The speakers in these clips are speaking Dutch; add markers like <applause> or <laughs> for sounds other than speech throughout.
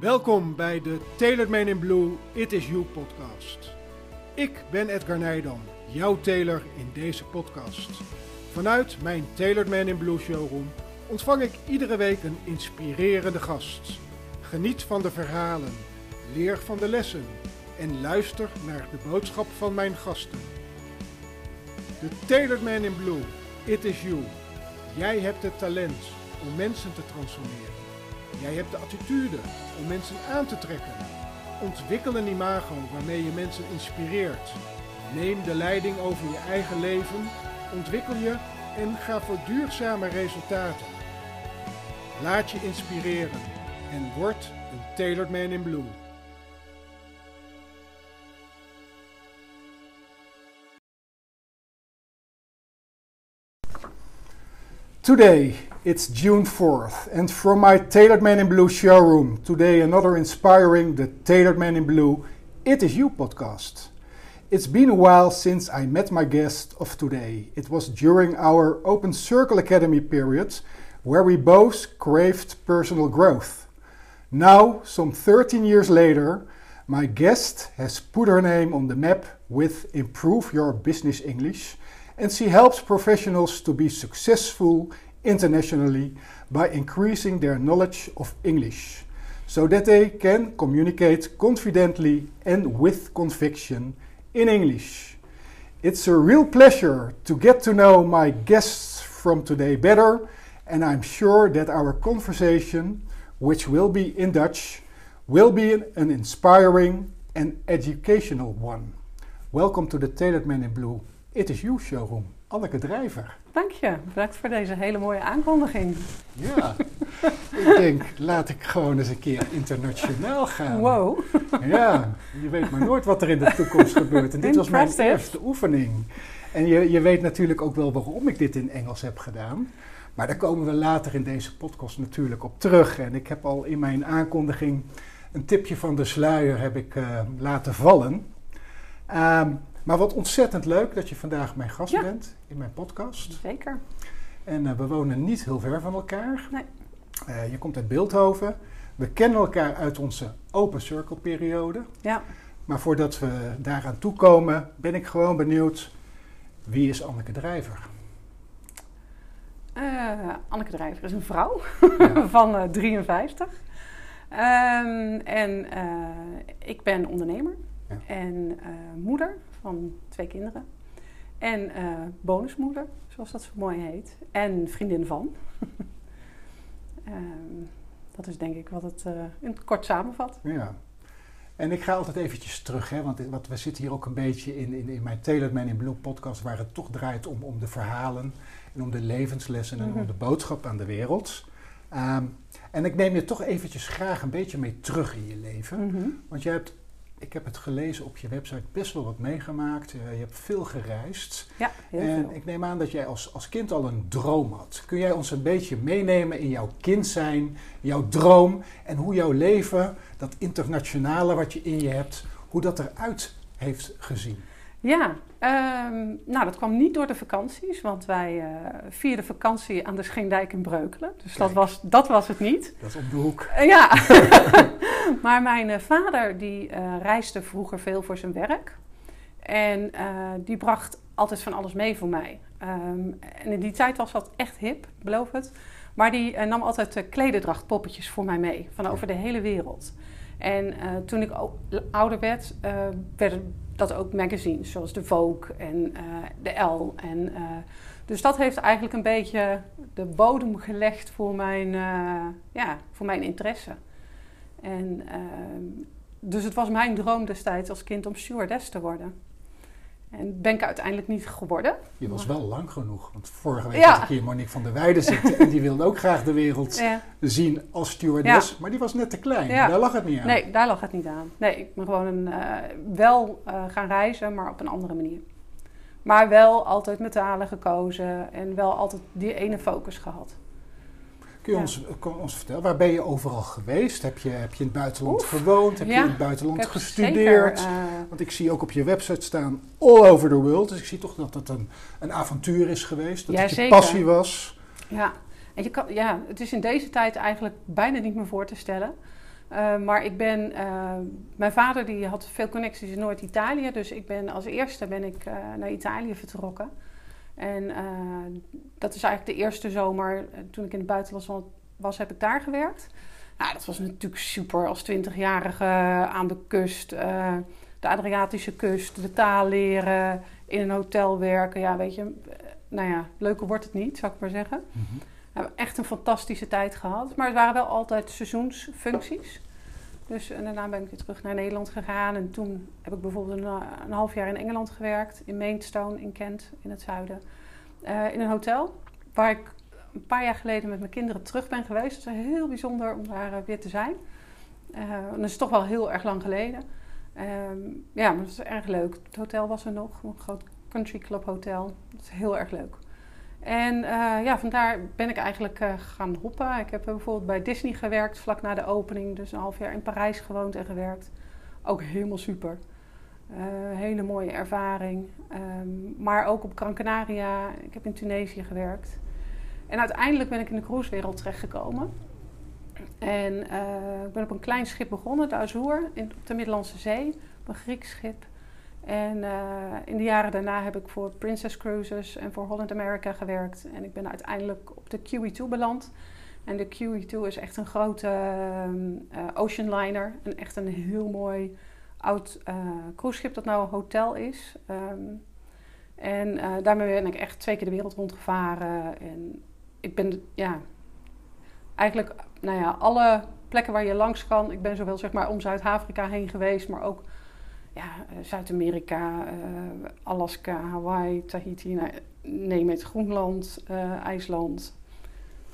Welkom bij de Tailored Man in Blue It Is You podcast. Ik ben Edgar Nijdam, jouw tailor in deze podcast. Vanuit mijn Tailored Man in Blue showroom ontvang ik iedere week een inspirerende gast. Geniet van de verhalen, leer van de lessen en luister naar de boodschap van mijn gasten. De Tailored Man in Blue, It Is You. Jij hebt het talent om mensen te transformeren. Jij hebt de attitude om mensen aan te trekken. Ontwikkel een imago waarmee je mensen inspireert. Neem de leiding over je eigen leven, ontwikkel je en ga voor duurzame resultaten. Laat je inspireren en word een Tailored Man in Blue. Today it's June 4th, and from my Tailored Man in Blue showroom, today another inspiring The Tailored Man in Blue It Is You podcast. It's been a while since I met my guest of today. It was during our Open Circle Academy period, where we both craved personal growth. Now, some 13 years later, my guest has put her name on the map with Improve Your Business English and she helps professionals to be successful internationally by increasing their knowledge of English so that they can communicate confidently and with conviction in English. It's a real pleasure to get to know my guests from today better, and I'm sure that our conversation, which will be in Dutch, will be an inspiring and educational one. Welcome to the Tailored Man in Blue It Is You showroom. Anneke Drijver. Dank je. Bedankt voor deze hele mooie aankondiging. Ja, <laughs> ik denk, laat ik gewoon eens een keer internationaal gaan. Wow. Ja, je weet maar nooit wat er in de toekomst gebeurt. En dit was mijn eerste oefening. En je, je weet natuurlijk ook wel waarom ik dit in Engels heb gedaan. Maar daar komen we later in deze podcast natuurlijk op terug. En ik heb al in mijn aankondiging een tipje van de sluier heb ik, uh, laten vallen. Um, maar wat ontzettend leuk dat je vandaag mijn gast Ja. bent in mijn podcast. Zeker. En uh, we wonen niet heel ver van elkaar. Nee. Uh, je komt uit Beeldhoven. We kennen elkaar uit onze Open Circle periode. Ja. Maar voordat we daaraan toekomen, ben ik gewoon benieuwd. Wie is Anneke Drijver? Uh, Anneke Drijver is een vrouw Ja. <laughs> van uh, 53. Um, en uh, ik ben ondernemer Ja. en uh, moeder van twee kinderen. En uh, bonusmoeder, zoals dat zo mooi heet. En vriendin van. um, <laughs> dat is denk ik wat het uh, in het kort samenvat. Ja. En ik ga altijd eventjes terug, hè, want wat, we zitten hier ook een beetje in, in, in mijn Tailored Man in Blue podcast, waar het toch draait om, om de verhalen en om de levenslessen en mm -hmm. om de boodschap aan de wereld. Um, en ik neem je toch eventjes graag een beetje mee terug in je leven. Mm -hmm. Want jij hebt, ik heb het gelezen op je website, best wel wat meegemaakt. Uh, je hebt veel gereisd. Ja, heel en veel. ik neem aan dat jij als, als kind al een droom had. Kun jij ons een beetje meenemen in jouw kind zijn, jouw droom en hoe jouw leven, dat internationale wat je in je hebt, hoe dat eruit heeft gezien? Ja, um, nou dat kwam niet door de vakanties, want wij uh, vierden vakantie aan de Scheendijk in Breukelen. Dus dat was, dat was het niet. Dat is op de hoek. Uh, ja, <laughs> maar mijn uh, vader die reisde vroeger veel voor zijn werk. En die bracht altijd van alles mee voor mij. Um, en in die tijd was dat echt hip, beloof het. Maar die nam altijd klededracht poppetjes voor mij mee, van over de hele wereld. En toen ik ouder werd, werden dat ook magazines zoals de Vogue en uh, de Elle. En, uh, dus dat heeft eigenlijk een beetje de bodem gelegd voor mijn, uh, ja, voor mijn interesse. En, dus het was mijn droom destijds als kind om stewardess te worden. En ben ik uiteindelijk niet geworden. Je was wel lang genoeg. Want vorige week Ja. had ik hier Monique van der Weijden zitten. en die wilde ook graag de wereld Ja. zien als stewardess. Ja. Maar die was net te klein. Daar lag het niet aan. Nee, daar lag het niet aan. Nee, ik ben gewoon een, eh, wel eh, gaan reizen, maar op een andere manier. Maar wel altijd met talen gekozen en wel altijd die ene focus gehad. Kun je Ja. ons, ons vertellen, waar ben je overal geweest? Heb je, heb je in het buitenland Oef. gewoond? Heb je in het buitenland gestudeerd? zeker, eh, Want ik zie ook op je website staan all over the world. Dus ik zie toch dat het een, een avontuur is geweest. Dat Ja, het je zeker. passie was. Ja, en je kan, ja, het is in deze tijd eigenlijk bijna niet meer voor te stellen. Uh, maar ik ben, uh, mijn vader die had veel connecties in Noord-Italië, dus ik ben als eerste ben ik naar Italië vertrokken. En dat is eigenlijk de eerste zomer toen ik in het buitenland was, heb ik daar gewerkt. Nou, dat was natuurlijk super als twintigjarige aan de kust, de Adriatische kust, de taal leren, in een hotel werken. Ja, weet je, nou ja, leuker wordt het niet, zou ik maar zeggen. Mm -hmm. We hebben echt een fantastische tijd gehad. Maar het waren wel altijd seizoensfuncties. Dus daarna ben ik weer terug naar Nederland gegaan. En toen heb ik bijvoorbeeld een, half jaar in Engeland gewerkt. In Maidstone in Kent, in het zuiden. Uh, in een hotel. Waar ik een paar jaar geleden met mijn kinderen terug ben geweest. Het is heel bijzonder om daar uh, weer te zijn. Uh, dat is toch wel heel erg lang geleden. ja, maar het is erg leuk. Het hotel was er nog. Een groot country club hotel. Dat is heel erg leuk. En uh, ja, vandaar ben ik eigenlijk uh, gaan hoppen. Ik heb bijvoorbeeld bij Disney gewerkt vlak na de opening. Dus een half jaar in Parijs gewoond en gewerkt. Ook helemaal super. Uh, hele mooie ervaring. Um, maar ook op Gran Canaria. Ik heb in Tunesië gewerkt. En uiteindelijk ben ik in de cruisewereld terechtgekomen. En ik ben op een klein schip begonnen, de Azur, in, op de Middellandse Zee. Op een Grieks schip. En uh, in de jaren daarna heb ik voor Princess Cruises en voor Holland America gewerkt. En ik ben uiteindelijk op de QE2 beland. En de QE2 is echt een grote uh, ocean liner. En echt een heel mooi oud uh, cruiseschip dat nou een hotel is. Um, en daarmee ben ik echt twee keer de wereld rondgevaren. En ik ben, ja, eigenlijk, nou ja, alle plekken waar je langs kan. Ik ben zowel zeg maar om Zuid-Afrika heen geweest, maar ook ja, Zuid-Amerika, uh, Alaska, Hawaii, Tahiti, nou, neem het, Groenland, uh, IJsland.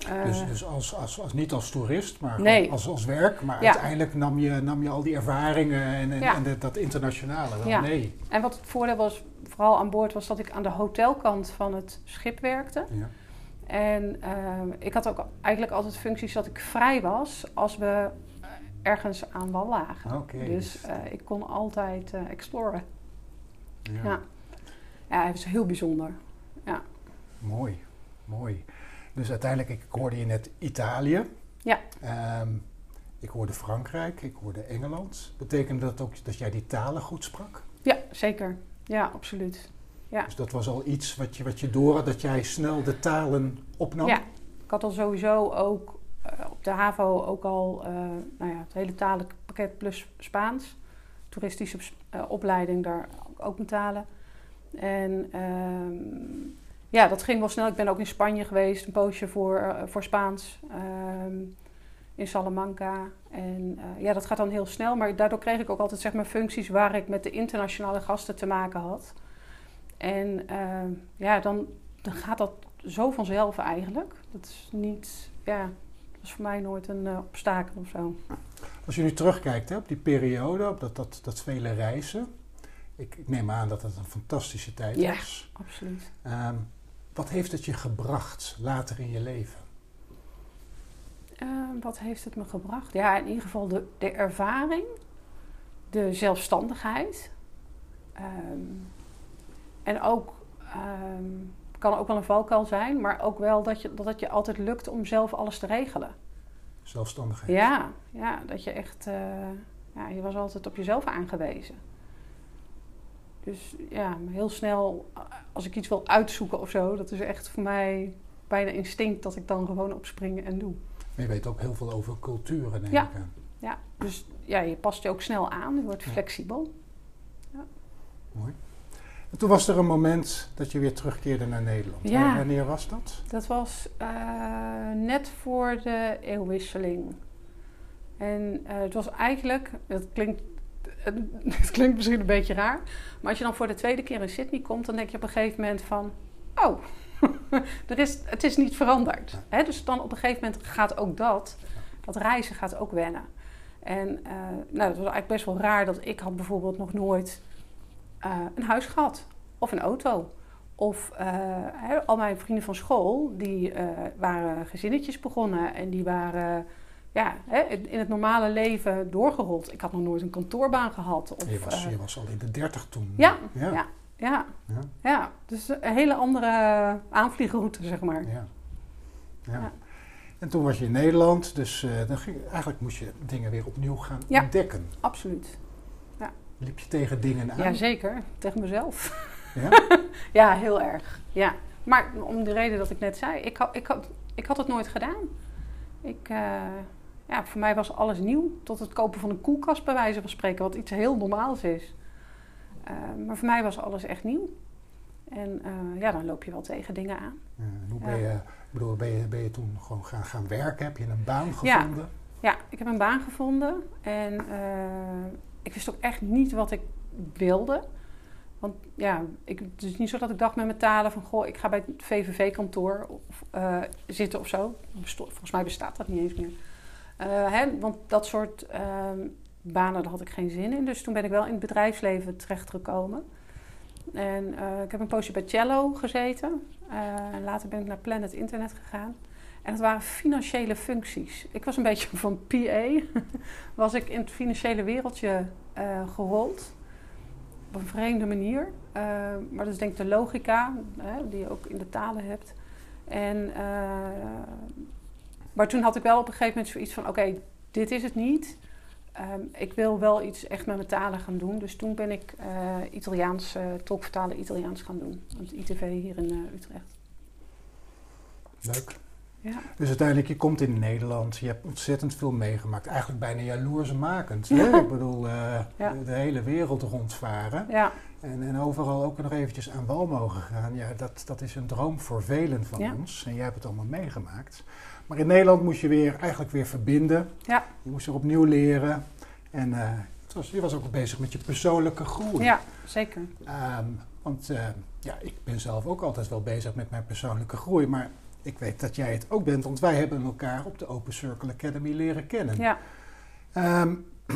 Uh, dus dus als, als, als, niet als toerist, maar nee. als, als werk. Maar ja. uiteindelijk nam je, nam je al die ervaringen en, en, ja. en de, dat internationale wel ja. mee. En wat het voordeel was, vooral aan boord, was dat ik aan de hotelkant van het schip werkte. Ja. En ik had ook eigenlijk altijd functies dat ik vrij was als we ergens aan wal lagen. Okay. Dus uh, ik kon altijd uh, exploren. Ja. ja. Ja, het was heel bijzonder. Ja. Mooi, mooi. Dus uiteindelijk, ik hoorde je net Italië. Ja. Um, ik hoorde Frankrijk, ik hoorde Engeland. Betekende dat ook dat jij die talen goed sprak? Ja, zeker. Ja, absoluut. Ja. Dus dat was al iets wat je, wat je door had, dat jij snel de talen opnam? Ja, ik had al sowieso ook de HAVO ook al uh, nou ja, het hele talenpakket plus Spaans. Toeristische uh, opleiding daar ook met talen. En um, ja, dat ging wel snel. Ik ben ook in Spanje geweest, een poosje voor, voor Spaans. Um, in Salamanca. En ja, dat gaat dan heel snel. Maar daardoor kreeg ik ook altijd zeg maar, functies waar ik met de internationale gasten te maken had. En ehm, ja, dan, dan gaat dat zo vanzelf eigenlijk. Dat is niet, ja, is voor mij nooit een uh, obstakel of zo. Als je nu terugkijkt hè, op die periode, op dat, dat, dat vele reizen. Ik, ik neem aan dat het een fantastische tijd ja, was. Ja, absoluut. Um, wat heeft het je gebracht later in je leven? Uh, wat heeft het me gebracht? Ja, in ieder geval de, de ervaring, de zelfstandigheid. Um, en ook um, kan ook wel een valkuil zijn, maar ook wel dat, je, dat het je altijd lukt om zelf alles te regelen. Zelfstandigheid. Ja, ja dat je echt, uh, ja, je was altijd op jezelf aangewezen. Dus ja, heel snel, als ik iets wil uitzoeken of zo, dat is echt voor mij bijna instinct dat ik dan gewoon opspring en doe. Maar je weet ook heel veel over culturen, denk ja. ik aan. Ja, dus ja, je past je ook snel aan, je wordt ja. flexibel. Ja. Mooi. En toen was er een moment dat je weer terugkeerde naar Nederland. Ja. Wanneer was dat? Dat was uh, net voor de eeuwwisseling. En uh, het was eigenlijk, het klinkt, <laughs> het klinkt misschien een beetje raar, maar als je dan voor de tweede keer in Sydney komt, dan denk je op een gegeven moment van, oh, <laughs> er is, het is niet veranderd. Ja. Hè? Dus dan op een gegeven moment gaat ook dat, dat reizen gaat ook wennen. En uh, nou, dat was eigenlijk best wel raar dat ik had bijvoorbeeld nog nooit uh, een huis gehad of een auto. Of uh, he, al mijn vrienden van school, die uh, waren gezinnetjes begonnen en die waren ja, in het normale leven doorgerold. Ik had nog nooit een kantoorbaan gehad. Of, je, was, je was al in de dertig toen. Ja, ja. ja. Ja, ja. ja, dus een hele andere aanvliegroute, zeg maar. Ja. ja. En toen was je in Nederland, dus uh, dan ging, eigenlijk moest je dingen weer opnieuw gaan Ja. ontdekken. Absoluut. Liep je tegen dingen aan? Ja, zeker. Tegen mezelf. Ja? <laughs> Ja, heel erg. Ja. Maar om de reden dat ik net zei, ik had, ik had, ik had het nooit gedaan. Ik, eh, ja, voor mij was alles nieuw. Tot het kopen van een koelkast, bij wijze van spreken, wat iets heel normaals is. Eh, maar voor mij was alles echt nieuw. En eh, ja, dan loop je wel tegen dingen aan. Ja, en hoe Ja. ben je, ik bedoel, ben je, ben je toen gewoon gaan, gaan werken? Heb je een baan Ja. gevonden? Ja, ik heb een baan gevonden en ik wist ook echt niet wat ik wilde. Want ja, ik, het is niet zo dat ik dacht met mijn talen van... goh, ik ga bij het VVV-kantoor eh, zitten of zo. Volgens mij bestaat dat niet eens meer. Eh, hè, want dat soort ehm, banen, daar had ik geen zin in. Dus toen ben ik wel in het bedrijfsleven terechtgekomen. En eh, ik heb een poosje bij Cello gezeten. En later ben ik naar Planet Internet gegaan. En het waren financiële functies. Ik was een beetje <laughs> van PA. <laughs> was ik in het financiële wereldje eh, gerold. Op een vreemde manier. Eh, maar dat is denk ik de logica die je ook in de talen hebt. En, eh, maar toen had ik wel op een gegeven moment zoiets van... Oké, dit is het niet. Ehm, ik wil wel iets echt met mijn talen gaan doen. Dus toen ben ik Italiaans, tolkvertalen Italiaans gaan doen. Aan het ITV hier in Utrecht. Leuk. Ja. Dus uiteindelijk, je komt in Nederland, je hebt ontzettend veel meegemaakt. Eigenlijk bijna jaloersmakend. Hè? Ik bedoel, eh, Ja. de, de hele wereld rondvaren. Ja, En, en overal ook nog eventjes aan wal mogen gaan. Ja, dat, dat is een droom voor velen van ons. En jij hebt het allemaal meegemaakt. Maar in Nederland moest je weer, eigenlijk weer verbinden. Ja. Je moest er opnieuw leren. En eh, het was, je was ook bezig met je persoonlijke groei. ja zeker. Ehm, want eh, ja, ik ben zelf ook altijd wel bezig met mijn persoonlijke groei. Maar ik weet dat jij het ook bent, want wij hebben elkaar op de Open Circle Academy leren kennen. Ja. Ehm, <clears throat>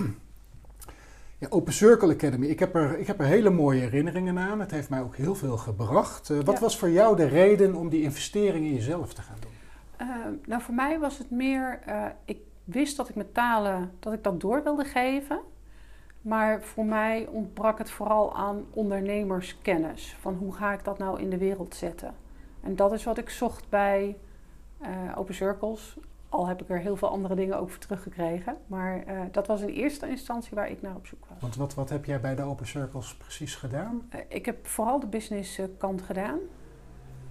ja, Open Circle Academy, ik heb, er, ik heb er hele mooie herinneringen aan. Het heeft mij ook heel veel gebracht. Eh, wat Ja. was voor jou de reden om die investering in jezelf te gaan doen? Eh, nou, voor mij was het meer, eh, ik wist dat ik met talen, dat ik dat door wilde geven. Maar voor mij ontbrak het vooral aan ondernemerskennis. Van hoe ga ik dat nou in de wereld zetten? En dat is wat ik zocht bij eh, Open Circles. Al heb ik er heel veel andere dingen ook voor teruggekregen. Maar eh, dat was in eerste instantie waar ik naar op zoek was. Want wat, wat heb jij bij de Open Circles precies gedaan? Eh, ik heb vooral de business kant gedaan.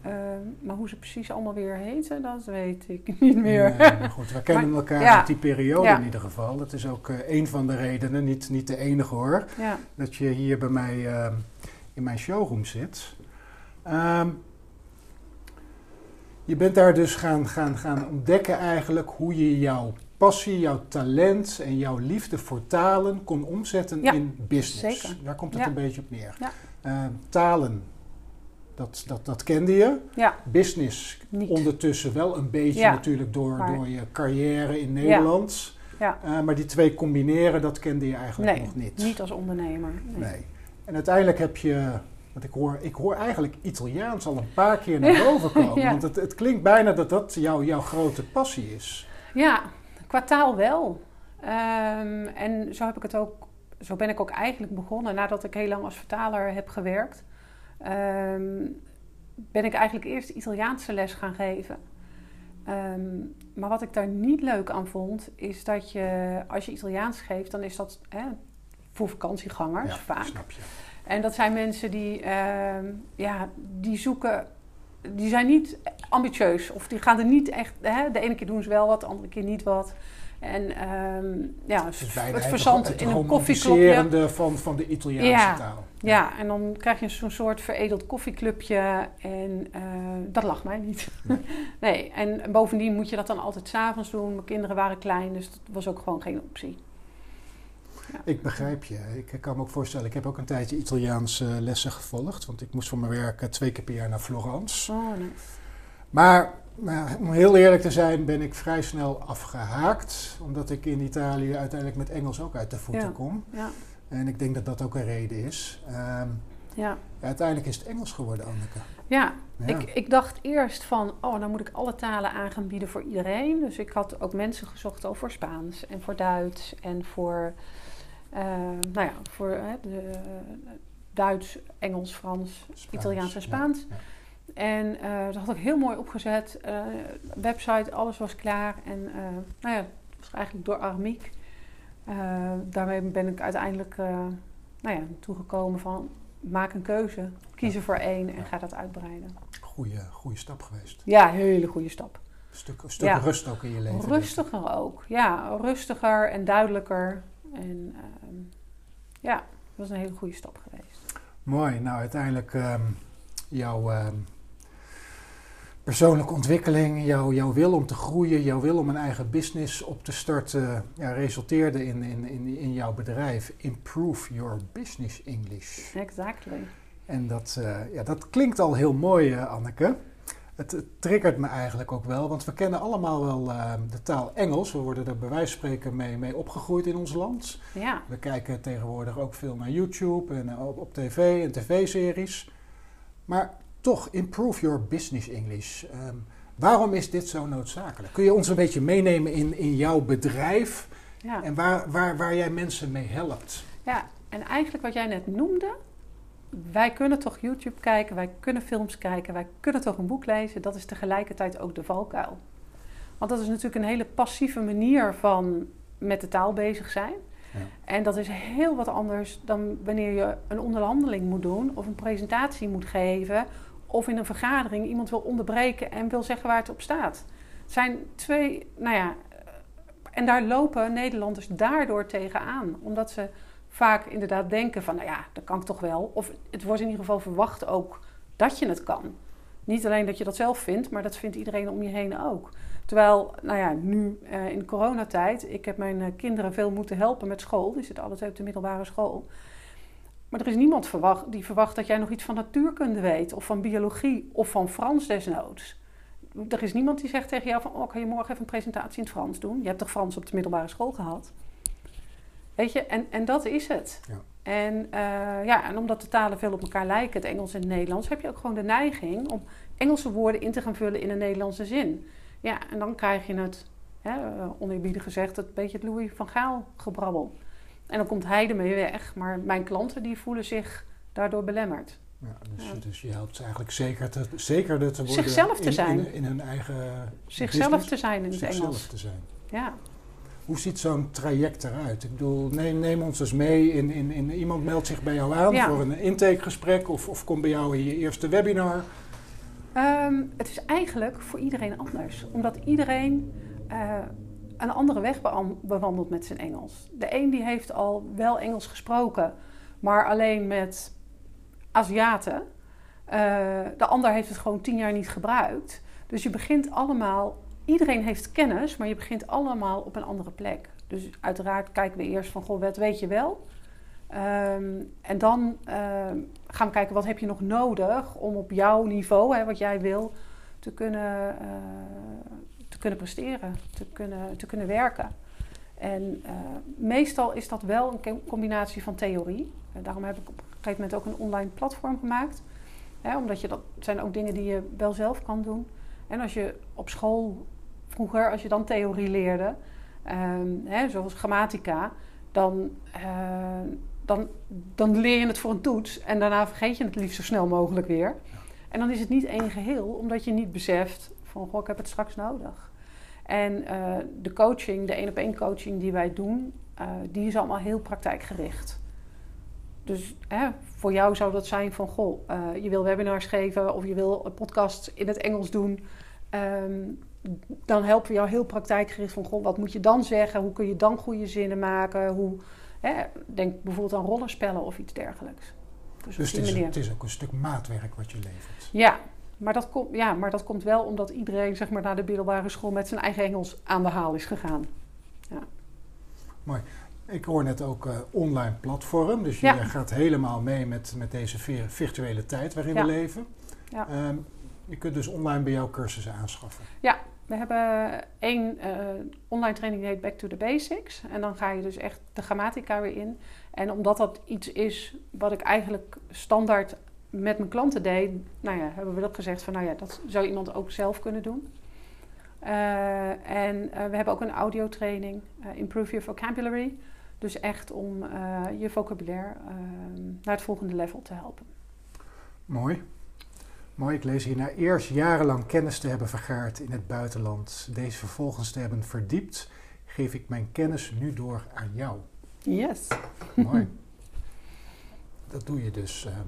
Eh, maar hoe ze precies allemaal weer heten, dat weet ik <laughs> niet meer. Nee, maar goed, we kennen Maar- elkaar ja. uit die periode Ja. in ieder geval. Dat is ook een van de redenen, niet, niet de enige hoor. ja. dat je hier bij mij ehm, in mijn showroom zit. Ehm, je bent daar dus gaan, gaan, gaan ontdekken eigenlijk hoe je jouw passie, jouw talent en jouw liefde voor talen kon omzetten Ja, in business. zeker. Daar komt het Ja. een beetje op neer. Ja. Ehm, talen, dat, dat, dat kende je. ja, Business niet. ondertussen wel een beetje natuurlijk door, maar- door je carrière in Nederland. Ja. Eh, maar die twee combineren, dat kende je eigenlijk Nee, nog niet. Niet als ondernemer. Nee. Nee. En uiteindelijk heb je, want ik hoor, ik hoor eigenlijk Italiaans al een paar keer naar <laughs> boven komen. Ja. Want het, het klinkt bijna dat dat jouw jouw grote passie is. Ja, qua taal wel. Ehm, en zo, heb ik het ook, zo ben ik ook eigenlijk begonnen. Nadat ik heel lang als vertaler heb gewerkt, ehm, ben ik eigenlijk eerst Italiaanse les gaan geven. Ehm, maar wat ik daar niet leuk aan vond, is dat je, als je Italiaans geeft, dan is dat hè, voor vakantiegangers ja, vaak. snap je. En dat zijn mensen die, ehm, ja, die zoeken, die zijn niet ambitieus. Of die gaan er niet echt, hè, de ene keer doen ze wel wat, de andere keer niet wat. En ehm, ja, Het het verzand het in een koffieklopje. van, van de Italiaanse Ja. taal. Ja, en dan krijg je zo'n soort veredeld koffieclubje. En eh, dat lag mij niet. Nee. <laughs> Nee. en bovendien moet je dat dan altijd s'avonds doen. Mijn kinderen waren klein, dus dat was ook gewoon geen optie. Ik begrijp je. Ik kan me ook voorstellen, ik heb ook een tijdje Italiaanse lessen gevolgd. Want ik moest voor mijn werk eh, twee keer per jaar naar Florence. Oh. Maar, maar om heel eerlijk te zijn, ben ik vrij snel afgehaakt. Omdat ik in Italië uiteindelijk met Engels ook uit de voeten Ja. kom. Ja, En ik denk dat dat ook een reden is. Ehm, ja. ja, uiteindelijk is het Engels geworden, Anneke. Ja, Ja. Ik, ik dacht eerst van, oh, dan moet ik alle talen aan gaan bieden voor iedereen. Dus ik had ook mensen gezocht al voor Spaans en voor Duits en voor, eh, nou ja, voor hè, de, Duits, Engels, Frans, Spaans, Italiaans en Spaans. ja. En dat had ik heel mooi opgezet. Website, alles was klaar. En nou ja, dat was eigenlijk door Armiek. daarmee ben ik uiteindelijk nou ja, toegekomen van maak een keuze. Kiezen voor één en ga dat uitbreiden. Goeie, goede stap geweest. Ja, hele goede stap. Een stuk, een stuk rust ook in je leven. Rustiger ook. Ja, rustiger en duidelijker. En ehm, ja, dat was een hele goede stap geweest. Mooi. Nou, uiteindelijk um, jouw um, persoonlijke ontwikkeling, jouw, jouw wil om te groeien, jouw wil om een eigen business op te starten, ja, resulteerde in, in, in, in jouw bedrijf Improve Your Business English. Exactly. En dat, uh, ja, dat klinkt al heel mooi, uh, Anneke. Het, het, triggert me eigenlijk ook wel, want we kennen allemaal wel uh, de taal Engels. We worden er bij wijze van spreken mee, mee opgegroeid in ons land. Ja. We kijken tegenwoordig ook veel naar YouTube en op, op tv en tv-series. Maar toch, improve your business English. Um, waarom is dit zo noodzakelijk? Kun je ons een beetje meenemen in, in jouw bedrijf ja. en waar, waar, waar jij mensen mee helpt? Ja, en eigenlijk wat jij net noemde, wij kunnen toch YouTube kijken, wij kunnen films kijken, wij kunnen toch een boek lezen. Dat is tegelijkertijd ook de valkuil. Want dat is natuurlijk een hele passieve manier van met de taal bezig zijn. Ja. En dat is heel wat anders dan wanneer je een onderhandeling moet doen of een presentatie moet geven of in een vergadering iemand wil onderbreken en wil zeggen waar het op staat. Het zijn twee, nou ja, en daar lopen Nederlanders daardoor tegenaan, omdat ze vaak inderdaad denken van, nou ja, dat kan ik toch wel. Of het wordt in ieder geval verwacht ook dat je het kan. Niet alleen dat je dat zelf vindt, maar dat vindt iedereen om je heen ook. Terwijl, nou ja, nu uh, in coronatijd, ik heb mijn uh, kinderen veel moeten helpen met school. Die zitten twee op de middelbare school. Maar er is niemand verwacht, die verwacht dat jij nog iets van natuurkunde weet, of van biologie, of van Frans desnoods. Er is niemand die zegt tegen jou van, oh, kan je morgen even een presentatie in het Frans doen? Je hebt toch Frans op de middelbare school gehad? Weet je, en, en dat is het. Ja. En, uh, ja, en omdat de talen veel op elkaar lijken, het Engels en het Nederlands, heb je ook gewoon de neiging om Engelse woorden in te gaan vullen in een Nederlandse zin. Ja, en dan krijg je het, hè, oneerbiedig gezegd, het beetje het Louis van Gaal gebrabbel. En dan komt hij ermee weg, maar mijn klanten die voelen zich daardoor belemmerd. Ja, dus, ja. dus je helpt ze eigenlijk zeker te, zekerder te worden. Zichzelf te in, zijn. In, in, hun eigen Zichzelf business. te zijn in het Zichzelf Engels. te zijn. Ja. Hoe ziet zo'n traject eruit? Ik bedoel, neem, neem ons eens mee. In, in, in, iemand meldt zich bij jou aan Ja. voor een intakegesprek of, of komt bij jou in je eerste webinar. Ehm, het is eigenlijk voor iedereen anders. Omdat iedereen eh, een andere weg bewandelt met zijn Engels. De een die heeft al wel Engels gesproken, maar alleen met Aziaten. Eh, de ander heeft het gewoon tien jaar niet gebruikt. Dus je begint allemaal, iedereen heeft kennis, maar je begint allemaal op een andere plek. Dus uiteraard kijken we eerst van, goh, wat weet je wel? Ehm, en dan ehm, gaan we kijken, wat heb je nog nodig om op jouw niveau, hè, wat jij wil, te kunnen, eh, te kunnen presteren, te kunnen, te kunnen werken. En eh, meestal is dat wel een co- combinatie van theorie. Daarom heb ik op een gegeven moment ook een online platform gemaakt. Hè, omdat je dat zijn ook dingen die je wel zelf kan doen. En als je op school vroeger, als je dan theorie leerde, ehm, hè, zoals grammatica, dan, eh, dan, dan leer je het voor een toets en daarna vergeet je het liefst zo snel mogelijk weer. En dan is het niet één geheel, omdat je niet beseft van, goh, ik heb het straks nodig. En eh, de coaching, de één op één coaching die wij doen, eh, die is allemaal heel praktijkgericht. Dus hè, voor jou zou dat zijn van, goh, je wil webinars geven of je wil een podcast in het Engels doen. Ehm, dan helpen we jou heel praktijkgericht van, goh, wat moet je dan zeggen? Hoe kun je dan goede zinnen maken? Hoe, hè, denk bijvoorbeeld aan rollenspellen of iets dergelijks. Dus, Dus het is, het is ook een stuk maatwerk wat je levert. Ja, maar dat, komt, ja, maar dat komt wel omdat iedereen zeg maar, naar de middelbare school met zijn eigen Engels aan de haal is gegaan. Ik hoor net ook eh, online platform. Dus je Ja. gaat helemaal mee met, met deze vir- virtuele tijd waarin Ja. we leven. Ja. Ehm, je kunt dus online bij jou cursussen aanschaffen. We hebben één eh, online training die heet Back to the Basics. En dan ga je dus echt de grammatica weer in. En omdat dat iets is wat ik eigenlijk standaard met mijn klanten deed, nou ja, hebben we dat gezegd van nou ja, dat zou iemand ook zelf kunnen doen. Eh, en eh, we hebben ook een audiotraining, eh, Improve Your Vocabulary. Dus echt om je vocabulaire eh, naar het volgende level te helpen. Mooi. Mooi, ik lees hier na eerst jarenlang kennis te hebben vergaard in het buitenland, deze vervolgens te hebben verdiept, geef ik mijn kennis nu door aan jou. Yes. Mooi. <laughs> Dat doe je dus ehm,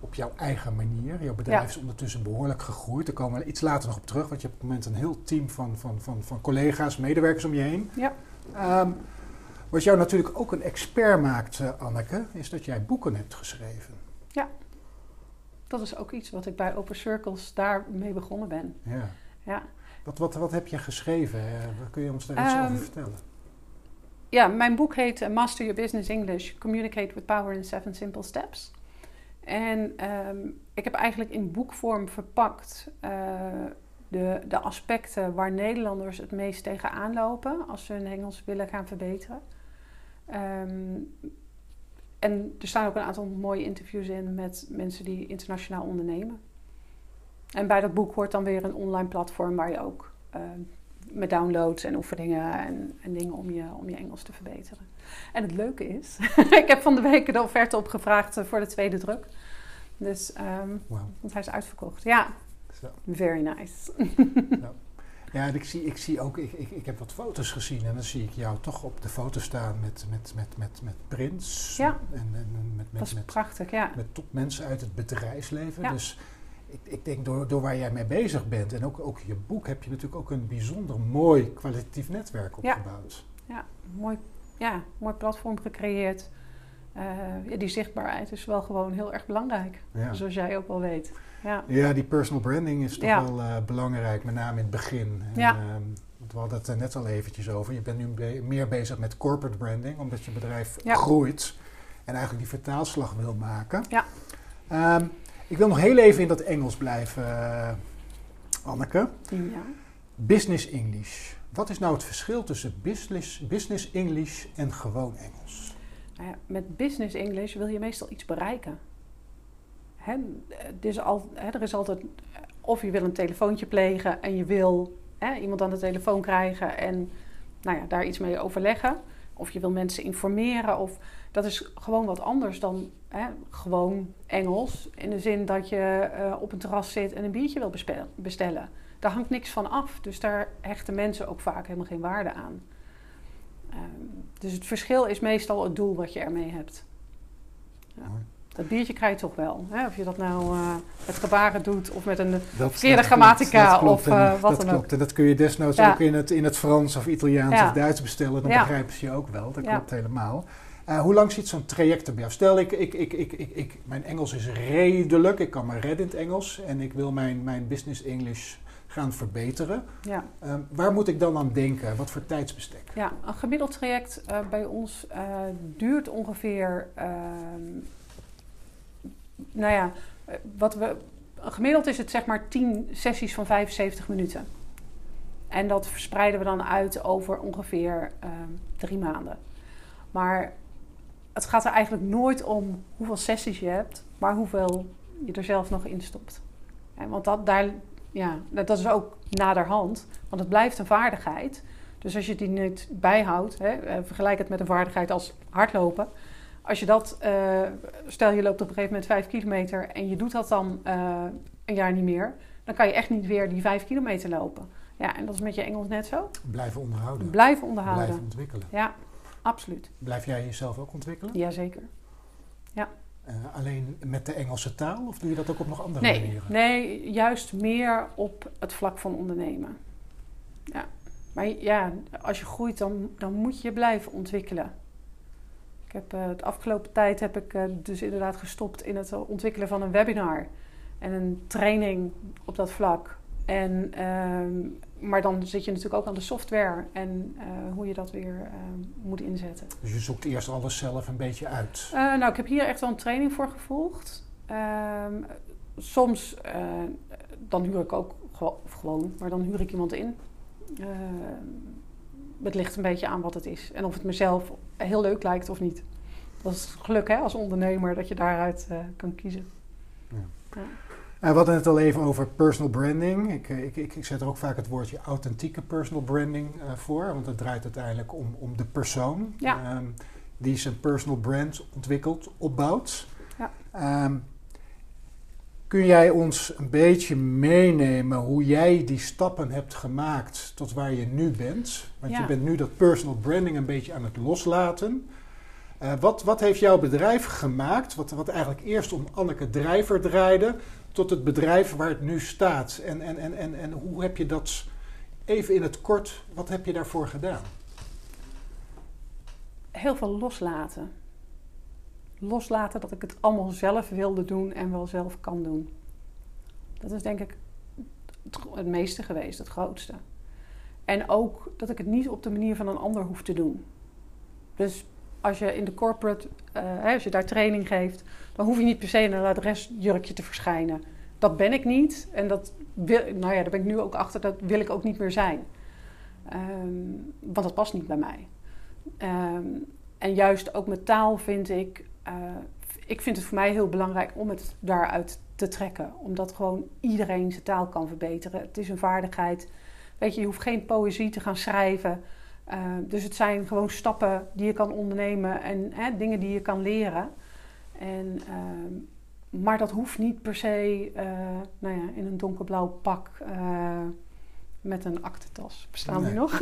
op jouw eigen manier. Jouw bedrijf Ja. is ondertussen behoorlijk gegroeid. Daar komen we iets later nog op terug, want je hebt op het moment een heel team van, van, van, van collega's, medewerkers om je heen. Ja. Ehm, wat jou natuurlijk ook een expert maakt, eh, Anneke, is dat jij boeken hebt geschreven. Dat is ook iets wat ik bij Open Circles daarmee begonnen ben. Ja. Ja. Wat, wat, wat heb je geschreven? Eh, wat kun je ons daar iets Ehm, over vertellen? Ja, mijn boek heet eh, Master Your Business English: Communicate with Power in Seven Simple Steps. En ehm, ik heb eigenlijk in boekvorm verpakt eh, de, de aspecten waar Nederlanders het meest tegenaan lopen als ze hun Engels willen gaan verbeteren. Ehm, en er staan ook een aantal mooie interviews in met mensen die internationaal ondernemen. En bij dat boek hoort dan weer een online platform waar je ook ehm, met downloads en oefeningen en, en dingen om je, om je Engels te verbeteren. En het leuke is, <laughs> ik heb van de week de offerte opgevraagd eh, voor de tweede druk. Dus, ehm, want hij is uitverkocht. Ja, Zo. very nice. Ja, <laughs> en ik zie, ik zie ook, ik, ik, ik heb wat foto's gezien en dan zie ik jou toch op de foto staan met, met, met, met, met Prins. Ja. En, en, met, Dat met, is met, prachtig, ja. met topmensen uit het bedrijfsleven. Ja. Dus ik, ik denk door, door waar jij mee bezig bent en ook, ook je boek heb je natuurlijk ook een bijzonder mooi kwalitatief netwerk Ja. opgebouwd. Mooi, ja, mooi platform gecreëerd. Eh, ja, die zichtbaarheid is wel gewoon heel erg belangrijk. Ja. Zoals jij ook wel weet. Ja, Ja, die personal branding is toch Ja. wel eh, belangrijk, met name in het begin. En, Ja. ehm, we hadden het er net al eventjes over. Je bent nu be- meer bezig met corporate branding, omdat je bedrijf Ja. groeit en eigenlijk die vertaalslag wil maken. Ja. Ehm, ik wil nog heel even in dat Engels blijven, eh, Anneke. ja. Business English. Wat is nou het verschil tussen business, business English en gewoon Engels? Nou ja, met business English wil je meestal iets bereiken. Al, er is altijd, of je wil een telefoontje plegen en je wil iemand aan de telefoon krijgen en nou ja, daar iets mee overleggen. Of je wil mensen informeren. Of, dat is gewoon wat anders dan gewoon Engels. In de zin dat je eh, op een terras zit en een biertje wil bestellen. Daar hangt niks van af. Dus daar hechten mensen ook vaak helemaal geen waarde aan. Ehm, dus het verschil is meestal het doel wat je ermee hebt. Ja. Dat biertje krijg je toch wel. Hè? Of je dat nou eh, met gebaren doet of met een Dat, Verkeerde grammatica klopt, of, eh, wat dat dan klopt. ook. En dat kun je desnoods Ja. ook in het, in het Frans of Italiaans Ja. of Duits bestellen. Dan Ja. begrijpen ze je ook wel. Dat klopt helemaal. Eh, hoe lang zit zo'n traject er bij jou? Stel, ik, ik, ik, ik, ik, ik, mijn Engels is redelijk. Ik kan me redden in het Engels. En ik wil mijn, mijn business English gaan verbeteren. ja, Eh, waar moet ik dan aan denken? Wat voor tijdsbestek? ja, een gemiddeld traject bij ons duurt ongeveer. Nou ja, eh, wat we, gemiddeld is het zeg maar 10 sessies van 75 minuten. En dat verspreiden we dan uit over ongeveer ehm, drie maanden. Maar het gaat er eigenlijk nooit om hoeveel sessies je hebt, maar hoeveel je er zelf nog in stopt. En want dat, daar, ja, dat is ook naderhand, want het blijft een vaardigheid. Dus als je die niet bijhoudt, hè, eh, vergelijk het met een vaardigheid als hardlopen. Als je dat, eh, stel je loopt op een gegeven moment vijf kilometer en je doet dat dan eh, een jaar niet meer, dan kan je echt niet weer die vijf kilometer lopen. Ja, en dat is met je Engels net zo. Blijven onderhouden. Blijven onderhouden. Blijven ontwikkelen. Ja, absoluut. Blijf jij jezelf ook ontwikkelen? Jazeker. Eh, alleen met de Engelse taal? Of doe je dat ook op nog andere Nee, manieren? nee, juist meer op het vlak van ondernemen. Ja. Maar ja, als je groeit, dan, dan moet je blijven ontwikkelen. Ik heb eh, de afgelopen tijd heb ik eh, dus inderdaad gestopt in het ontwikkelen van een webinar en een training op dat vlak. En, ehm, maar dan zit je natuurlijk ook aan de software en eh, hoe je dat weer moet inzetten. Dus je zoekt eerst alles zelf een beetje uit. Nou, ik heb hier echt wel een training voor gevolgd. Ehm, soms, dan huur ik ook gewoon, maar dan huur ik iemand in. Ehm, het ligt een beetje aan wat het is en of het mezelf heel leuk lijkt of niet. Dat is geluk hè, als ondernemer dat je daaruit eh, kan kiezen. En we hadden het al even over personal branding. Ik, eh, ik, ik, ik zet er ook vaak het woordje authentieke personal branding eh, voor. Want het draait uiteindelijk om, om de persoon Ja. ehm, die zijn personal brand ontwikkelt, opbouwt. Ja. Kun jij ons een beetje meenemen hoe jij die stappen hebt gemaakt tot waar je nu bent? Want Ja. je bent nu dat personal branding een beetje aan het loslaten. Eh, wat, wat heeft jouw bedrijf gemaakt, wat, wat eigenlijk eerst om Anneke Drijver draaide, tot het bedrijf waar het nu staat? En, en, en, en, en hoe heb je dat, even in het kort, wat heb je daarvoor gedaan? Heel veel loslaten. Loslaten dat ik het allemaal zelf wilde doen en wel zelf kan doen. Dat is denk ik het, meeste geweest, het grootste. En ook dat ik het niet op de manier van een ander hoef te doen. Dus als je in de corporate, eh, als je daar training geeft, dan hoef je niet per se een adresjurkje te verschijnen. Dat ben ik niet. En dat wil, nou ja, daar ben ik nu ook achter, dat wil ik ook niet meer zijn. Ehm, want dat past niet bij mij. Ehm, en juist ook met taal vind ik, eh, ik vind het voor mij heel belangrijk om het daaruit te trekken. Omdat gewoon iedereen zijn taal kan verbeteren. Het is een vaardigheid. Weet je, je hoeft geen poëzie te gaan schrijven. Uh, dus het zijn gewoon stappen die je kan ondernemen en hè, dingen die je kan leren. En, uh, maar dat hoeft niet per se uh, nou ja, in een donkerblauw pak met een aktentas. Bestaan Nee. die nog?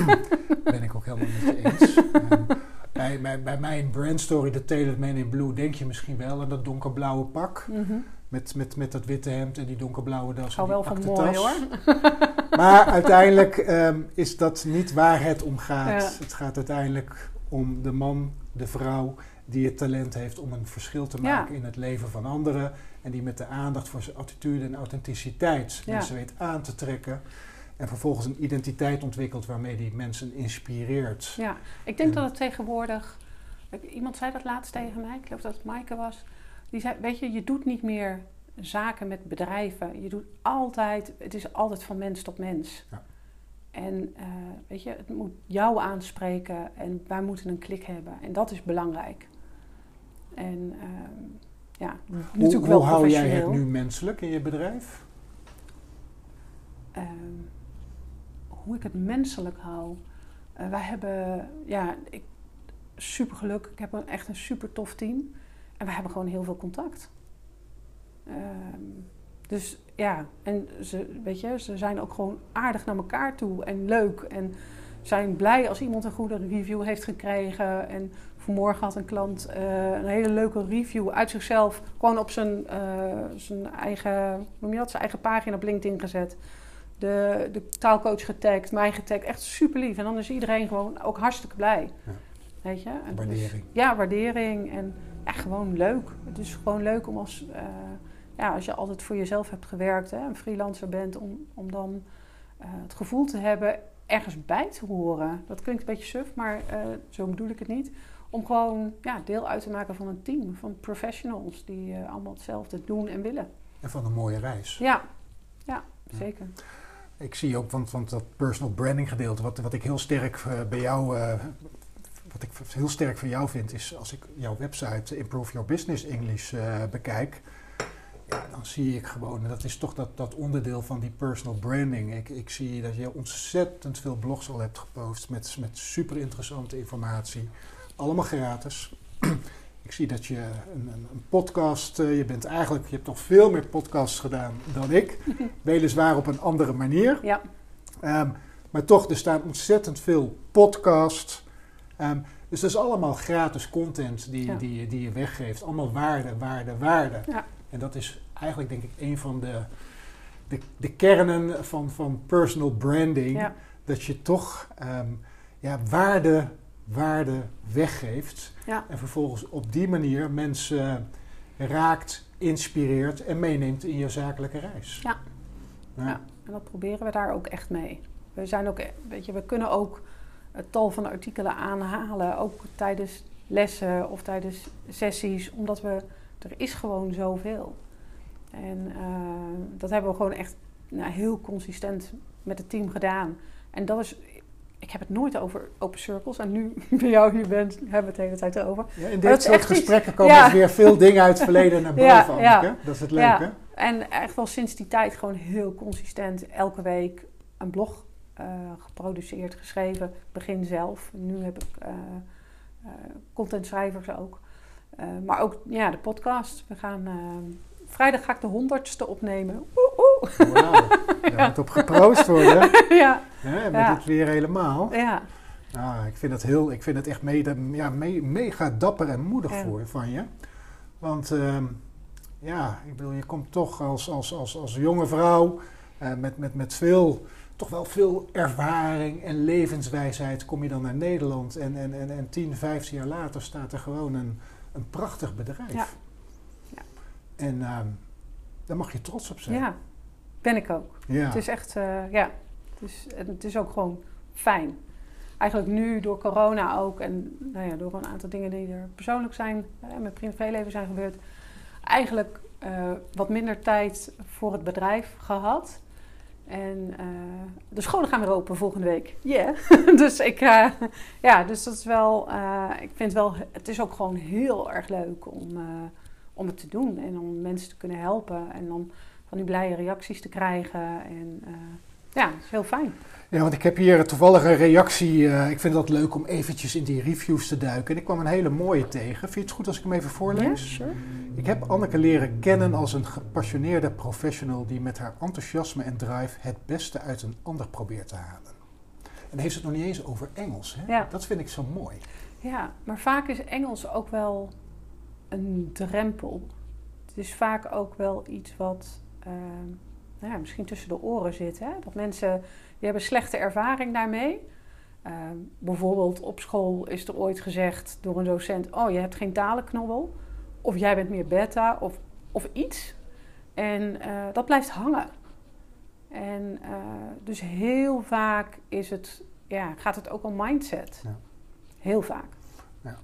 <coughs> ben ik ook helemaal met je eens. <laughs> Bij, bij, bij mijn brandstory, de Tailored Man in Blue, denk je misschien wel aan dat donkerblauwe pak. Mhm. Met, met, met dat witte hemd en die donkerblauwe das. Ik hou wel van mooi hoor. <laughs> Maar uiteindelijk ehm, is dat niet waar het om gaat. Ja. Het gaat uiteindelijk om de man, de vrouw, die het talent heeft om een verschil te Ja. maken in het leven van anderen. En die met de aandacht voor zijn attitude en authenticiteit Ja. mensen weet aan te trekken. En vervolgens een identiteit ontwikkelt waarmee die mensen inspireert. Ja, ik denk En- dat het tegenwoordig. Iemand zei dat laatst tegen mij, ik geloof dat het Maaike was. Die zei: Weet je, je doet niet meer zaken met bedrijven. Je doet altijd, het is altijd van mens tot mens. Ja. En eh, weet je, het moet jou aanspreken en wij moeten een klik hebben. En dat is belangrijk. En ehm, ja, Hoe, natuurlijk hoe wel hou jij het nu menselijk in je bedrijf? Ehm, hoe ik het menselijk hou. Eh, wij hebben, ja, ik, super geluk. Ik heb een, echt een super tof team. En we hebben gewoon heel veel contact. Ehm, dus ja, en ze, weet je, ze zijn ook gewoon aardig naar elkaar toe en leuk. En zijn blij als iemand een goede review heeft gekregen. En vanmorgen had een klant eh, een hele leuke review uit zichzelf. Gewoon op zijn, eh, zijn eigen, noem je dat, zijn eigen pagina op LinkedIn gezet. De, de taalcoach getagd, mij getagd. Echt super lief. En dan is iedereen gewoon ook hartstikke blij. Ja. Weet je? En dus- Waardering. ja, waardering. En ja, gewoon leuk. Het is gewoon leuk om als, eh, ja, als je altijd voor jezelf hebt gewerkt, hè, een freelancer bent, om, om dan eh, het gevoel te hebben ergens bij te horen. Dat klinkt een beetje suf, maar eh, zo bedoel ik het niet. Om gewoon ja, deel uit te maken van een team, van professionals die allemaal hetzelfde doen en willen. En van een mooie reis. Ja, ja, Ja. Ik zie ook, want, want dat personal branding gedeelte, wat, wat ik heel sterk eh, bij jou, eh, wat ik heel sterk van jou vind, is als ik jouw website Improve Your Business English eh, bekijk, dan zie ik gewoon, dat is toch dat, dat onderdeel van die personal branding. Ik, ik zie dat je ontzettend veel blogs al hebt gepost met, met super interessante informatie. Allemaal gratis. <clears throat> Ik zie dat je een, een, een podcast, eh, je bent eigenlijk, je hebt nog veel meer podcasts gedaan dan ik. <laughs> Weliswaar op een andere manier. Ja, Ehm, maar toch, er staan ontzettend veel podcasts. Ehm, dus dat is allemaal gratis content die, Ja. die, je- die je weggeeft. Allemaal waarde, waarde, waarde. Ja. En dat is eigenlijk denk ik een van de, de, de kernen van, van personal branding. ja, Dat je toch ehm, ja, waarde, waarde weggeeft. ja. En vervolgens op die manier mensen raakt, inspireert en meeneemt in je zakelijke reis. Ja. Ja. Ja. En dat proberen we daar ook echt mee. We zijn ook, weet je, we kunnen ook het tal van artikelen aanhalen, ook tijdens lessen of tijdens sessies, omdat we, er is gewoon zoveel. En eh, dat hebben we gewoon echt nou, heel consistent met het team gedaan. En dat is, ik heb het nooit over open circles. En nu <laughs> bij jou hier bent, hebben we het de hele tijd over. Ja, in dit soort gesprekken komen ja. dus weer veel dingen uit het verleden naar <laughs> boven. Ja. Anneke. Dat is het leuke. Ja. En echt wel sinds die tijd gewoon heel consistent elke week een blog eh, geproduceerd, geschreven. Begin zelf. Nu heb ik eh, eh, contentschrijvers ook. Maar ook ja, de podcast. We gaan vrijdag ga ik de honderdste opnemen. Oeh, oeh. Wauw, <laughs> daar moet op geproost worden. <laughs> ja, Hè, met Ja. dit weer helemaal. ja, Nou, ik vind het, heel, ik vind het echt mede, ja, me- mega dapper en moedig Ja. voor, van je. Want ehm, ja, ik bedoel, je komt toch als, als, als, als jonge vrouw eh, met, met, met veel, toch wel veel ervaring en levenswijsheid kom je dan naar Nederland. En, en, en, en 10, 15 jaar later staat er gewoon een, een prachtig bedrijf. En ehm, daar mag je trots op zijn. ja. Ben ik ook. Ja. Het is echt, eh, ja. Het is, het is ook gewoon fijn. Eigenlijk nu door corona ook en nou ja, door een aantal dingen die er persoonlijk zijn, in mijn privéleven zijn gebeurd. Eigenlijk eh, wat minder tijd voor het bedrijf gehad. En eh, de scholen gaan weer open volgende week. Yeah. <laughs> dus ik, ja, dus dat is wel, ik vind wel, het is ook gewoon heel erg leuk om, om het te doen. En om mensen te kunnen helpen. En dan van die blije reacties te krijgen. En eh, ja, het is heel fijn. Ja, want ik heb hier toevallig een reactie. eh, ik vind het leuk om eventjes in die reviews te duiken. En ik kwam een hele mooie tegen. Vind je het goed als ik hem even voorlees? sure. Ik heb Anneke leren kennen als een gepassioneerde professional die met haar enthousiasme en drive het beste uit een ander probeert te halen. En heeft het nog niet eens over Engels. Hè? Ja. Dat vind ik zo mooi. Ja, maar vaak is Engels ook wel een drempel. Het is vaak ook wel iets wat eh, nou ja, misschien tussen de oren zit. Hè? Dat mensen die hebben slechte ervaring daarmee. Eh, bijvoorbeeld op school is er ooit gezegd door een docent: Oh, je hebt geen talenknobbel. Of jij bent meer beta of, of iets. En eh, dat blijft hangen. En dus heel vaak is het, ja, gaat het ook om mindset. Ja. Heel vaak. Ja,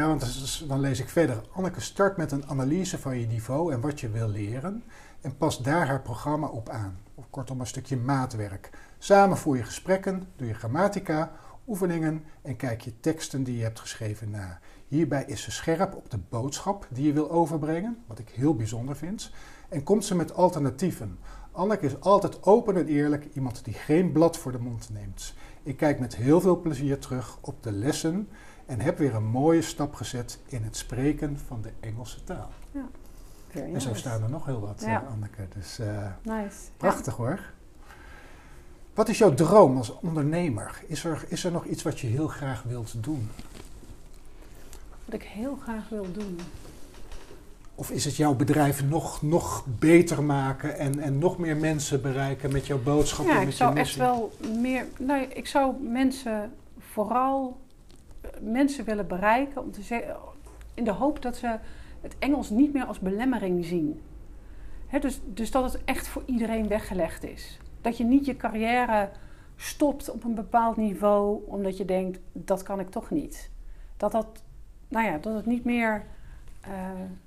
want dat is- dan lees ik verder. Anneke start met een analyse van je niveau en wat je wil leren. En past daar haar programma op aan. Of kortom, een stukje maatwerk. Samen voer je gesprekken, doe je grammatica, oefeningen en kijk je teksten die je hebt geschreven na. Hierbij is ze scherp op de boodschap die je wil overbrengen, wat ik heel bijzonder vind. En komt ze met alternatieven. Anneke is altijd open en eerlijk, iemand die geen blad voor de mond neemt. Ik kijk met heel veel plezier terug op de lessen en heb weer een mooie stap gezet in het spreken van de Engelse taal. Very En zo staan er nog heel wat, Ja. eh, Anneke. Dus eh, Nice. prachtig hoor. Wat is jouw droom als ondernemer? Is er, is er nog iets wat je heel graag wilt doen? Ja. Wat ik heel graag wil doen. Of is het jouw bedrijf nog, nog beter maken en, en nog meer mensen bereiken met jouw boodschap Ja, en ik met je zou echt wel meer. Nee, ik zou mensen vooral mensen willen bereiken om te zeggen, in de hoop dat ze het Engels niet meer als belemmering zien. Hè, dus, dus dat het echt voor iedereen weggelegd is. Dat je niet je carrière stopt op een bepaald niveau omdat je denkt dat kan ik toch niet. Dat dat, nou ja, dat het niet meer, eh,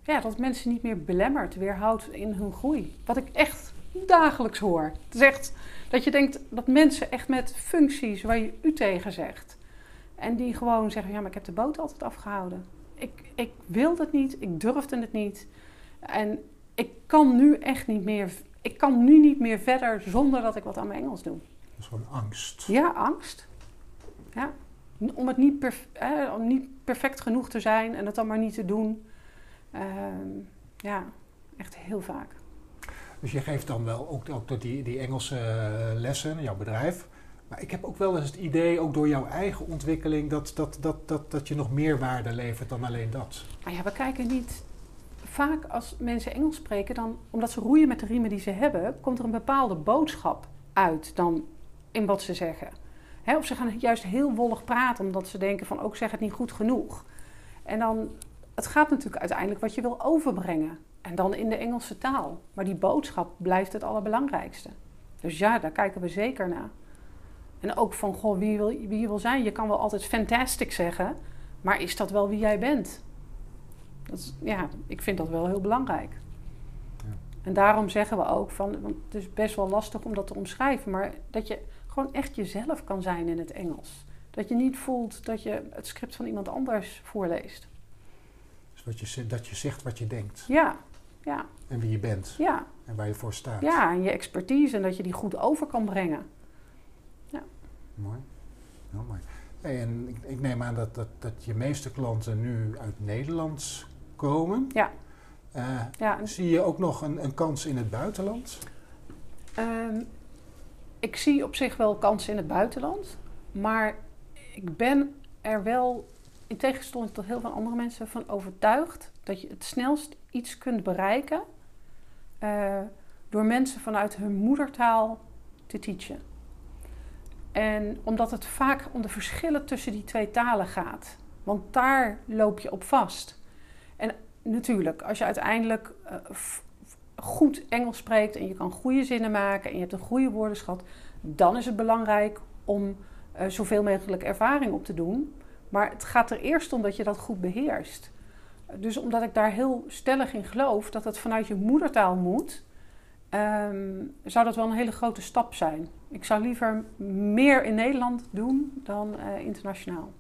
ja, dat mensen niet meer belemmert, weerhoudt in hun groei. Wat ik echt dagelijks hoor. Het is dat je denkt dat mensen echt met functies waar je u tegen zegt. En die gewoon zeggen, ja, maar ik heb de boot altijd afgehouden. Ik, ik wilde het niet, ik durfde het niet. En ik kan nu echt niet meer, ik kan nu niet meer verder zonder dat ik wat aan mijn Engels doe. Dat is gewoon angst. Ja, angst. Ja. Om het niet, perf- hè, om niet perfect genoeg te zijn en het dan maar niet te doen. Ehm, ja, echt heel vaak. Dus je geeft dan wel ook, ook die, die Engelse eh, lessen, jouw bedrijf. Maar ik heb ook wel eens het idee, ook door jouw eigen ontwikkeling, dat, dat, dat, dat, dat je nog meer waarde levert dan alleen dat. Maar ja, we kijken niet. Vaak als mensen Engels spreken, dan, omdat ze roeien met de riemen die ze hebben, komt er een bepaalde boodschap uit dan in wat ze zeggen. Of ze gaan juist heel wollig praten, omdat ze denken van ook zeg het niet goed genoeg. En dan, het gaat natuurlijk uiteindelijk wat je wil overbrengen. En dan in de Engelse taal. Maar die boodschap blijft het allerbelangrijkste. Dus ja, daar kijken we zeker naar. En ook van, goh, wie, wil, wie je wil zijn. Je kan wel altijd fantastic zeggen, maar is dat wel wie jij bent? Dat is, ja, ik vind dat wel heel belangrijk. Ja. En daarom zeggen we ook van, want het is best wel lastig om dat te omschrijven, maar dat je gewoon echt jezelf kan zijn in het Engels. Dat je niet voelt dat je het script van iemand anders voorleest. Dus wat je, dat je zegt wat je denkt Ja, ja, en wie je bent ja. en waar je voor staat. Ja, en je expertise en dat je die goed over kan brengen. Mooi. Heel mooi. Hey, en ik, ik neem aan dat, dat, dat je meeste klanten nu uit Nederland komen. Ja. Eh, Ja, Zie je ook nog een, een kans in het buitenland? Ehm, ik zie op zich wel kansen in het buitenland. Maar ik ben er wel, in tegenstelling tot heel veel andere mensen, van overtuigd dat je het snelst iets kunt bereiken eh, door mensen vanuit hun moedertaal te teachen. En omdat het vaak om de verschillen tussen die twee talen gaat. Want daar loop je op vast. En natuurlijk, als je uiteindelijk eh, goed Engels spreekt en je kan goede zinnen maken en je hebt een goede woordenschat, dan is het belangrijk om eh, zoveel mogelijk ervaring op te doen. Maar het gaat er eerst om dat je dat goed beheerst. Dus omdat ik daar heel stellig in geloof dat het vanuit je moedertaal moet, ehm, zou dat wel een hele grote stap zijn. Ik zou liever meer in Nederland doen dan eh, internationaal.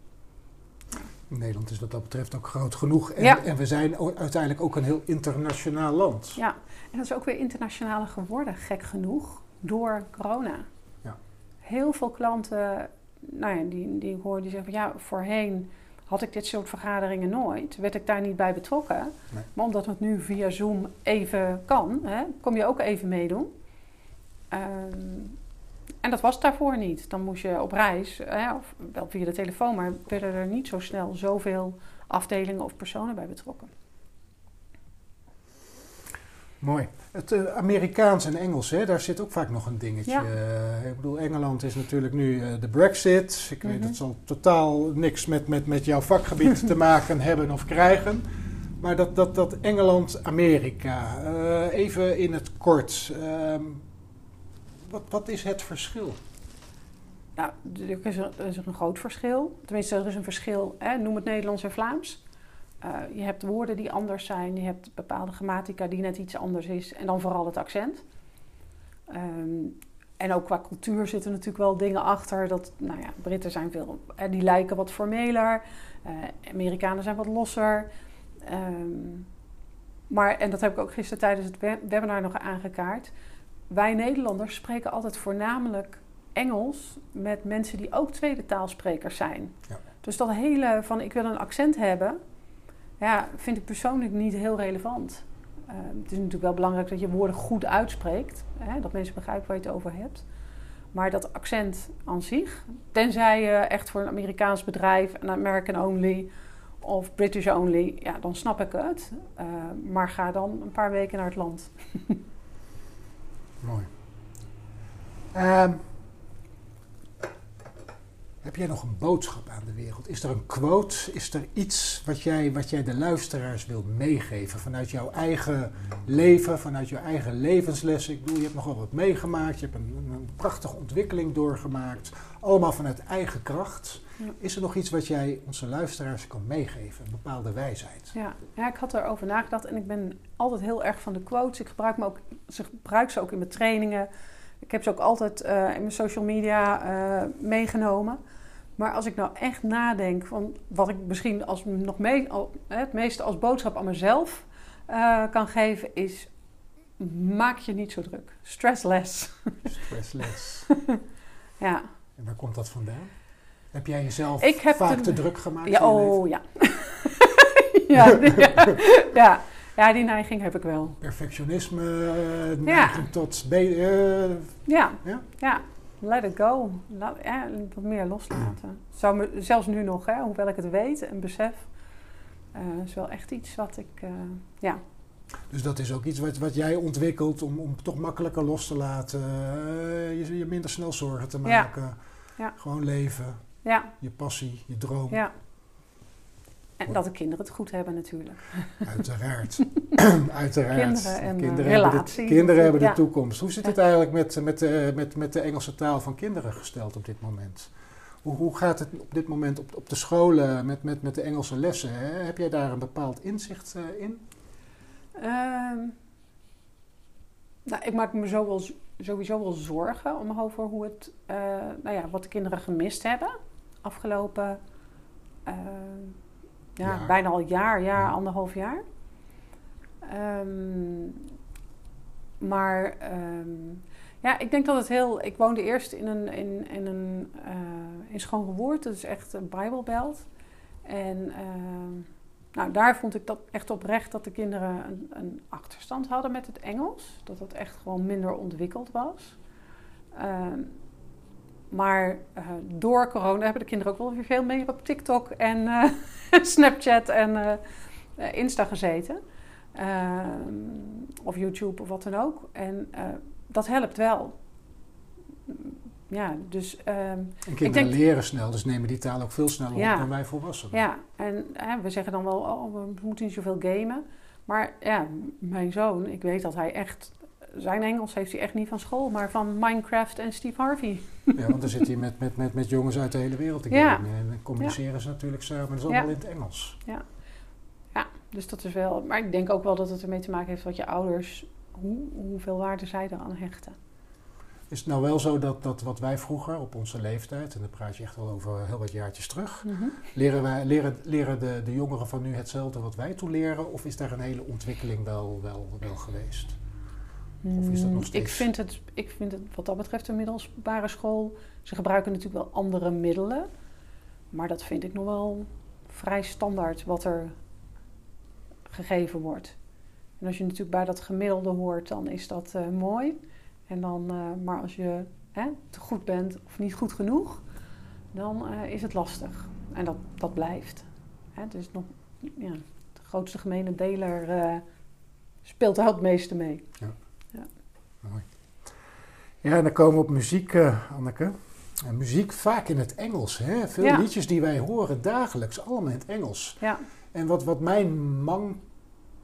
Nederland is wat dat betreft ook groot genoeg. En, Ja. en we zijn uiteindelijk ook een heel internationaal land. Ja, en dat is ook weer internationaler geworden, gek genoeg, door corona. Ja. Heel veel klanten, nou ja, die, die ik hoor, die zeggen van ja, voorheen had ik dit soort vergaderingen nooit. Werd ik daar niet bij betrokken. Nee. Maar omdat het nu via Zoom even kan, hè, kom je ook even meedoen. Ehm, en dat was daarvoor niet. Dan moest je op reis, hè, of wel via de telefoon, maar werden er niet zo snel zoveel afdelingen of personen bij betrokken. Mooi. Het eh, Amerikaans en Engels, hè, daar zit ook vaak nog een dingetje. Ja. Eh, ik bedoel, Engeland is natuurlijk nu eh, de Brexit. Ik weet, Mhm. het zal totaal niks met, met, met jouw vakgebied te <laughs> maken hebben of krijgen. Maar dat, dat, dat Engeland-Amerika, even in het kort. ehm, wat, wat is het verschil? Nou, er is, er is een groot verschil. Tenminste, er is een verschil. Hè? Noem het Nederlands en Vlaams. Eh, je hebt woorden die anders zijn. Je hebt bepaalde grammatica die net iets anders is. En dan vooral het accent. Ehm, en ook qua cultuur zitten natuurlijk wel dingen achter. Dat, nou ja, Britten zijn veel... eh, die lijken wat formeler. Eh, Amerikanen zijn wat losser. Ehm, maar, en dat heb ik ook gisteren tijdens het we- webinar nog aangekaart. Wij Nederlanders spreken altijd voornamelijk Engels met mensen die ook tweede taalsprekers zijn. Ja. Dus dat hele van ik wil een accent hebben, ja, vind ik persoonlijk niet heel relevant. Eh, het is natuurlijk wel belangrijk dat je woorden goed uitspreekt, hè, dat mensen begrijpen waar je het over hebt. Maar dat accent aan zich, tenzij je echt voor een Amerikaans bedrijf, een American only of British only, ja, dan snap ik het. Eh, maar ga dan een paar weken naar het land. <laughs> Mooi. Ehm, heb jij nog een boodschap aan de wereld? Is er een quote? Is er iets wat jij, wat jij de luisteraars wilt meegeven vanuit jouw eigen leven, vanuit jouw eigen levenslessen? Ik bedoel, je hebt nogal wat meegemaakt, je hebt een, een prachtige ontwikkeling doorgemaakt, allemaal vanuit eigen kracht. Ja. Is er nog iets wat jij onze luisteraars kan meegeven, een bepaalde wijsheid? Ja, ja, ik had erover nagedacht en ik ben altijd heel erg van de quotes. Ik gebruik, me ook, ze gebruik ze ook in mijn trainingen. Ik heb ze ook altijd eh, in mijn social media eh, meegenomen. Maar als ik nou echt nadenk van wat ik misschien als nog mee, al, het meeste als boodschap aan mezelf eh, kan geven, is maak je niet zo druk. Stress less. Stressless. <laughs> ja. en waar komt dat vandaan? Heb jij jezelf Ik heb vaak de- te druk gemaakt? Ja, oh ja. <laughs> ja, die, <laughs> ja. ja, die neiging heb ik wel. perfectionisme, eh, neiging tot eh, Ja, Ja? ja. Let it go. Laat, ja, wat meer loslaten. Zou me, zelfs nu nog, hè, hoewel ik het weet en besef, eh, is wel echt iets wat ik, ja, Dus dat is ook iets wat, wat jij ontwikkelt om, om toch makkelijker los te laten. je, je minder snel zorgen te Ja. maken. Ja. Gewoon leven, ja, je passie, je droom. ja. En dat de kinderen het goed hebben natuurlijk. Uiteraard. <laughs> Uiteraard. Kinderen en, eh, hebben, de, kinderen hebben de toekomst. Hoe zit het eigenlijk met, met, de, met, met de Engelse taal van kinderen gesteld op dit moment? Hoe, hoe gaat het op dit moment op, op de scholen met, met, met de Engelse lessen? Hè? Heb jij daar een bepaald inzicht eh, in? Ehm, nou, ik maak me zo wel, sowieso wel zorgen om over hoe het, eh, nou ja, wat de kinderen gemist hebben afgelopen, eh, ja, Jaar. bijna al jaar, jaar, Ja. anderhalf jaar. Ehm, maar ehm, ja, ik denk dat het heel. Ik woonde eerst in een in, in een uh, in Schoongewoerd, dat is echt een Bijbelbelt. En ehm, Nou, daar vond ik dat echt oprecht dat de kinderen een, een achterstand hadden met het Engels. Dat het echt gewoon minder ontwikkeld was. Ehm, maar uh, door corona hebben de kinderen ook wel weer veel meer op TikTok en uh, <laughs> Snapchat en uh, Insta gezeten. Ehm, of YouTube of wat dan ook. En dat helpt wel. Ja, dus... Um, en kinderen denk, leren snel, dus nemen die taal ook veel sneller ja, op dan wij volwassenen. Ja, en we zeggen dan wel, oh, we moeten niet zoveel gamen. Maar ja, mijn zoon, ik weet dat hij echt zijn Engels heeft hij echt niet van school, maar van Minecraft en Steve Harvey. Ja, want dan zit hij met, met, met, met jongens uit de hele wereld te ja. En dan communiceren ze natuurlijk samen. Dat is allemaal in het Engels. Ja. ja, dus dat is wel... Maar ik denk ook wel dat het ermee te maken heeft wat je ouders... Hoe, hoeveel waarde zij eraan hechten. Is het nou wel zo dat, dat wat wij vroeger op onze leeftijd, en dan praat je echt wel over heel wat jaartjes terug, mhm. leren, wij, leren, leren de, de jongeren van nu hetzelfde wat wij toen leren? Of is daar een hele ontwikkeling wel, wel, wel geweest? Of is dat nog mm, steeds? Ik vind, het, ik vind het wat dat betreft een middelbare school. Ze gebruiken natuurlijk wel andere middelen. Maar dat vind ik nog wel vrij standaard wat er gegeven wordt. En als je natuurlijk bij dat gemiddelde hoort, dan is dat uh, mooi. En dan, uh, maar als je hè, te goed bent of niet goed genoeg, dan uh, is het lastig. En dat, dat blijft. Hè, dus nog, ja, de grootste gemene deler speelt daar het meeste mee. Ja. Mooi. Ja, en dan komen we op muziek, uh, Anneke. En muziek vaak in het Engels. Hè? Veel liedjes die wij horen dagelijks, allemaal in het Engels. Ja. En wat, wat mijn man,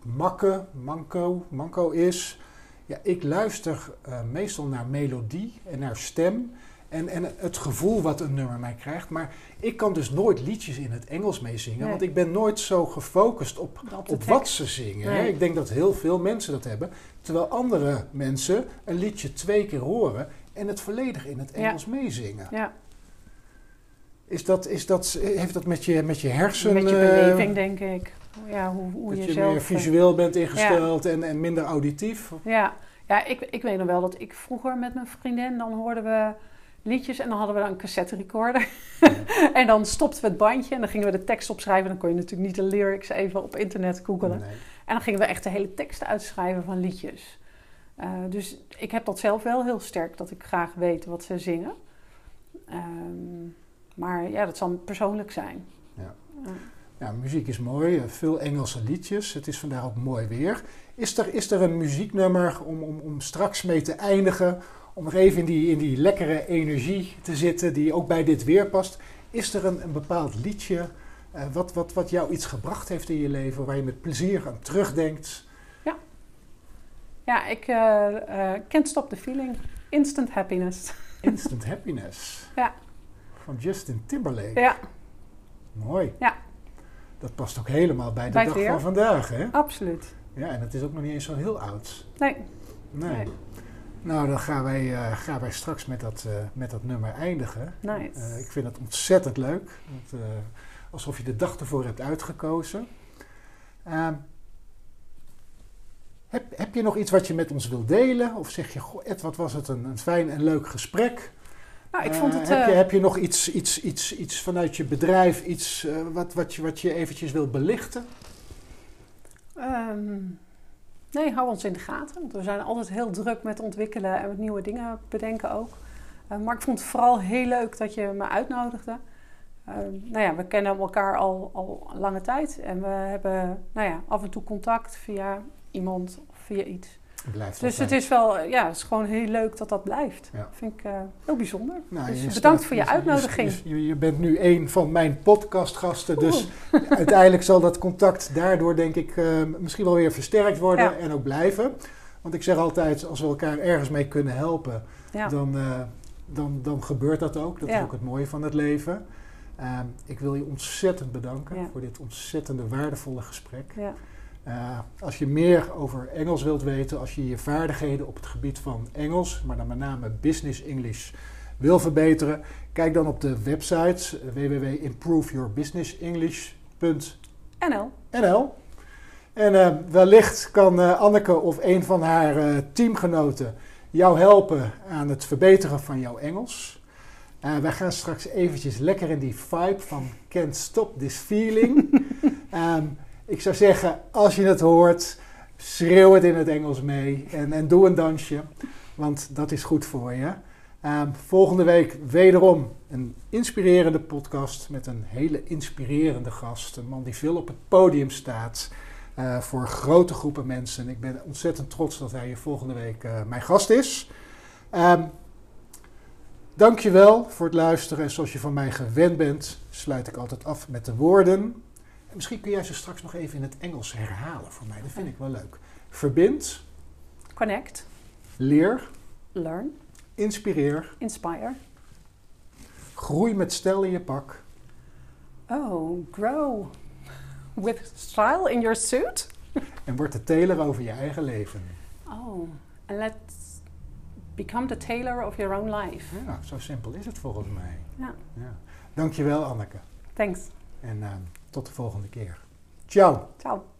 makke, manco, manco is... Ja, ik luister uh, meestal naar melodie en naar stem en, en het gevoel wat een nummer mij krijgt. Maar ik kan dus nooit liedjes in het Engels meezingen, want ik ben nooit zo gefocust op, op wat ze zingen. Ik denk dat heel veel mensen dat hebben, terwijl andere mensen een liedje twee keer horen en het volledig in het Engels meezingen. Ja. Is dat, is dat, heeft dat met je, met je hersenen... Met je beleving, uh, denk ik. Ja, hoe, hoe dat je, je meer visueel bent ingesteld en, en minder auditief. Ja, ja ik, ik weet nog wel dat ik vroeger met mijn vriendin... dan hoorden we liedjes en dan hadden we dan een cassette recorder. <laughs> en dan stopten we het bandje en dan gingen we de tekst opschrijven. Dan kon je natuurlijk niet de lyrics even op internet googelen. En dan gingen we echt de hele teksten uitschrijven van liedjes. Uh, dus ik heb dat zelf wel heel sterk, dat ik graag weet wat ze zingen. Um, maar ja, dat zal persoonlijk zijn. Ja. ja, muziek is mooi. Veel Engelse liedjes. Het is vandaag ook mooi weer. Is er, is er een muzieknummer om, om, om straks mee te eindigen? Om nog even in die, in die lekkere energie te zitten, die ook bij dit weer past. Is er een, een bepaald liedje uh, wat, wat, wat jou iets gebracht heeft in je leven, waar je met plezier aan terugdenkt? Ja, ja ik uh, Can't Stop the Feeling. Instant Happiness. <laughs> Instant Happiness. ja. Van Justin Timberlake. Ja. Mooi. Ja. Dat past ook helemaal bij de dag van vandaag, hè? Absoluut. Ja, en het is ook nog niet eens zo heel oud. Nee. Nee. nee. Nou, dan gaan wij, uh, gaan wij straks met dat, uh, met dat nummer eindigen. Nice. Uh, ik vind het ontzettend leuk. Alsof je de dag ervoor hebt uitgekozen. Ehm, heb, heb je nog iets wat je met ons wilt delen? Of zeg je, goh Ed, wat was het een, een fijn en leuk gesprek? Nou, ik vond het, heb, je, heb je nog iets, iets, iets, iets vanuit je bedrijf, iets wat, wat, je, wat je eventjes wilt belichten? Um, Nee, hou ons in de gaten. Want we zijn altijd heel druk met ontwikkelen en met nieuwe dingen bedenken ook. Uh, maar ik vond het vooral heel leuk dat je me uitnodigde. Uh, nou ja, we kennen elkaar al, al lange tijd. En we hebben nou ja, af en toe contact via iemand of via iets. Blijft dus het is wel, ja, het is gewoon heel leuk dat dat blijft. Ja. vind ik uh, heel bijzonder. Nou, dus bedankt voor je, uitnodiging. Je, je, bent nu een van mijn podcastgasten, dus <laughs> uiteindelijk zal dat contact daardoor denk ik uh, misschien wel weer versterkt worden ja. en ook blijven. Want ik zeg altijd, als we elkaar ergens mee kunnen helpen, dan, uh, dan, dan gebeurt dat ook. Dat is ook het mooie van het leven. Ehm, ik wil je ontzettend bedanken voor dit ontzettende waardevolle gesprek. Uh, als je meer over Engels wilt weten, als je je vaardigheden op het gebied van Engels, maar dan met name Business English, wil verbeteren, kijk dan op de website www.improveyourbusinessenglish.nl. NL. En uh, wellicht kan uh, Anneke of een van haar teamgenoten jou helpen aan het verbeteren van jouw Engels. wij gaan straks eventjes lekker in die vibe van Can't Stop This Feeling. um, <laughs> Ik zou zeggen, als je het hoort, schreeuw het in het Engels mee en, en doe een dansje, want dat is goed voor je. Ehm, volgende week wederom een inspirerende podcast met een hele inspirerende gast. Een man die veel op het podium staat uh, voor grote groepen mensen. Ik ben ontzettend trots dat hij hier volgende week uh, mijn gast is. Um, Dankjewel voor het luisteren. En zoals je van mij gewend bent, sluit ik altijd af met de woorden. En misschien kun jij ze straks nog even in het Engels herhalen voor mij. Dat vind ik wel leuk. Verbind. Connect. Leer. Learn. Inspireer. Inspire. Groei met stijl in je pak. Oh, grow with style in your suit. en word de teler over je eigen leven. Oh, and let's become the tailor of your own life. Ja, zo simpel is het volgens mij. Ja. ja. Dankjewel Anneke. Thanks. En uh, tot de volgende keer. Ciao. Ciao.